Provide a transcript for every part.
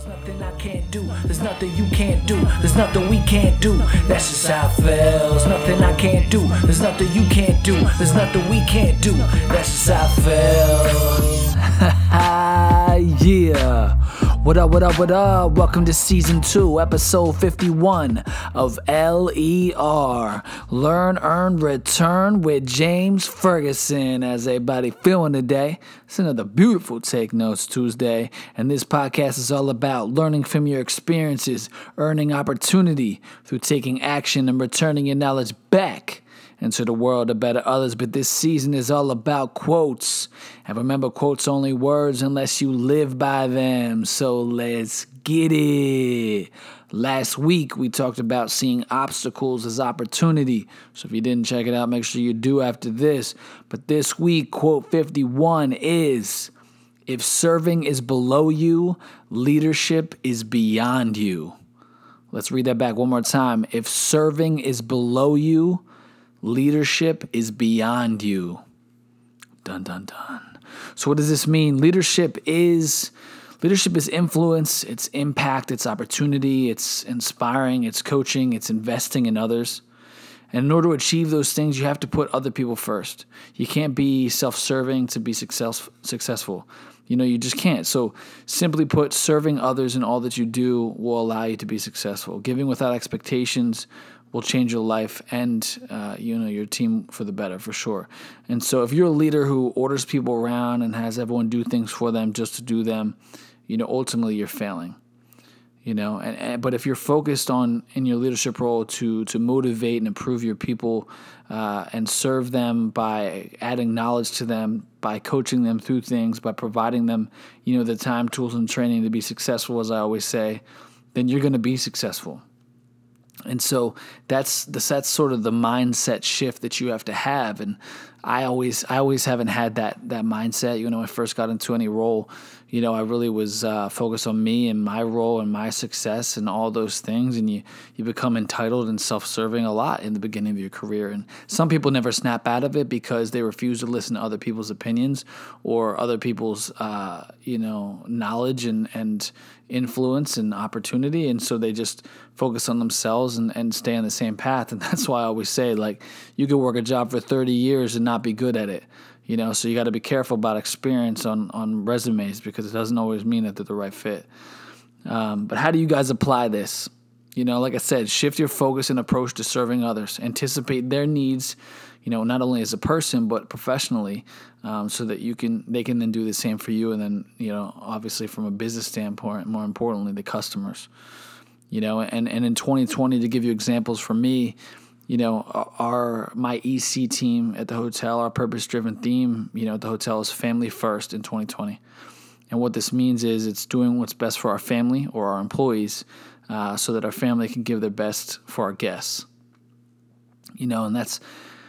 There's nothing I can't do. There's nothing you can't do. There's nothing we can't do. That's just how it feels. Nothing I can't do. There's nothing you can't do. There's nothing we can't do. That's just how it What up, what up, what up? Welcome to season two, episode 51 of LER Learn, Earn, Return with James Ferguson. As everybody feeling today? It's another beautiful Take Notes Tuesday, and this podcast is all about learning from your experiences, earning opportunity through taking action and returning your knowledge back into the world to better others. But this season is all about quotes. And remember, quotes only words unless you live by them. So let's get it. Last week, we talked about seeing obstacles as opportunity. So if you didn't check it out, make sure you do after this. But this week, quote 51 is If serving is below you, leadership is beyond you. Let's read that back one more time. If serving is below you, leadership is beyond you. Dun dun dun. So what does this mean? Leadership is leadership is influence, it's impact, it's opportunity, it's inspiring, it's coaching, it's investing in others. And in order to achieve those things, you have to put other people first. You can't be self-serving to be success, successful. You know, you just can't. So, simply put, serving others in all that you do will allow you to be successful. Giving without expectations will change your life and uh, you know your team for the better for sure. And so, if you're a leader who orders people around and has everyone do things for them just to do them, you know, ultimately you're failing. You know, and, and but if you're focused on in your leadership role to to motivate and improve your people uh, and serve them by adding knowledge to them, by coaching them through things, by providing them, you know, the time, tools, and training to be successful, as I always say, then you're going to be successful. And so that's that's sort of the mindset shift that you have to have. And I always I always haven't had that that mindset. You know, when I first got into any role, you know, I really was uh, focused on me and my role and my success and all those things. And you you become entitled and self serving a lot in the beginning of your career. And some people never snap out of it because they refuse to listen to other people's opinions or other people's uh, you know knowledge and and influence and opportunity. And so they just focus on themselves and, and stay on the same path. And that's why I always say, like, you could work a job for 30 years and not be good at it. You know, so you got to be careful about experience on, on resumes because it doesn't always mean that they're the right fit. Um, but how do you guys apply this? You know, like I said, shift your focus and approach to serving others. Anticipate their needs, you know, not only as a person but professionally, um, so that you can they can then do the same for you, and then you know, obviously from a business standpoint, more importantly, the customers. You know, and and in 2020, to give you examples from me, you know, our my EC team at the hotel, our purpose driven theme, you know, at the hotel is family first in 2020. And what this means is it's doing what's best for our family or our employees uh, so that our family can give their best for our guests. You know, and that's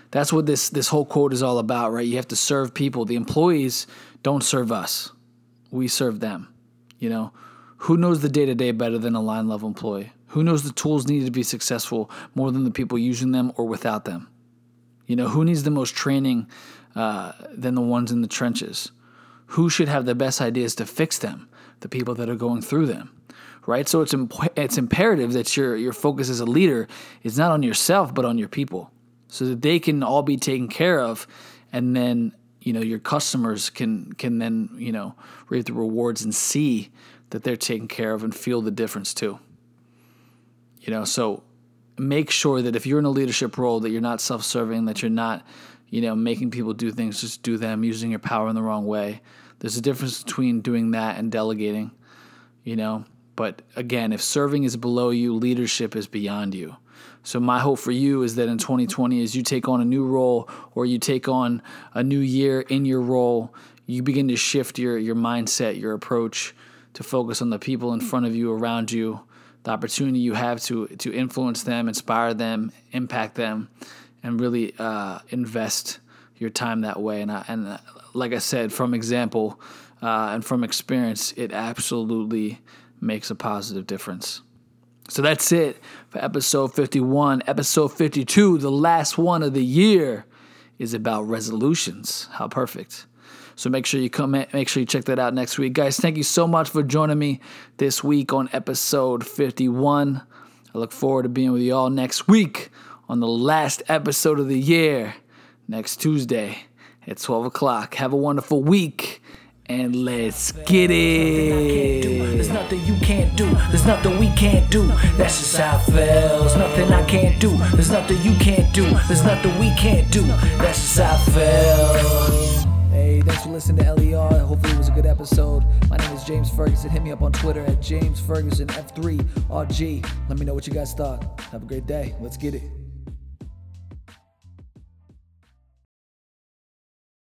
that's what this this whole quote is all about, right? You have to serve people. The employees don't serve us. We serve them. You know, who knows the day to day better than a line level employee? Who knows the tools needed to be successful more than the people using them or without them? You know, who needs the most training uh, than the ones in the trenches? Who should have the best ideas to fix them? The people that are going through them right? So it's imp- it's imperative that your your focus as a leader is not on yourself but on your people, so that they can all be taken care of, and then you know your customers can can then you know reap the rewards and see that they're taken care of and feel the difference too. You know, so make sure that if you're in a leadership role that you're not self-serving, that you're not you know making people do things just do them using your power in the wrong way. There's a difference between doing that and delegating. You know, but again, if serving is below you, leadership is beyond you. So my hope for you is that in 2020, as you take on a new role or you take on a new year in your role, you begin to shift your your mindset, your approach to focus on the people in front of you, around you, the opportunity you have to to influence them, inspire them, impact them, and really uh, invest your time that way. And I, and uh, like I said, from example uh, and from experience, it absolutely makes a positive difference. So that's it for episode 51. Episode 52, the last one of the year, is about resolutions. How perfect. So make sure you come, make sure you check that out next week, guys. Thank you so much for joining me this week on episode 51. I look forward to being with you all next week on the last episode of the year, next Tuesday at 12 o'clock. Have a wonderful week and let's get it. There's nothing you can't do. There's nothing we can't do. That's just how it feels. Nothing I can't do. There's nothing you can't do. There's nothing we can't do. That's just how it feels. Thanks for listening to LER. Hopefully, it was a good episode. My name is James Ferguson. Hit me up on Twitter at James Ferguson F3RG. Let me know what you guys thought. Have a great day. Let's get it.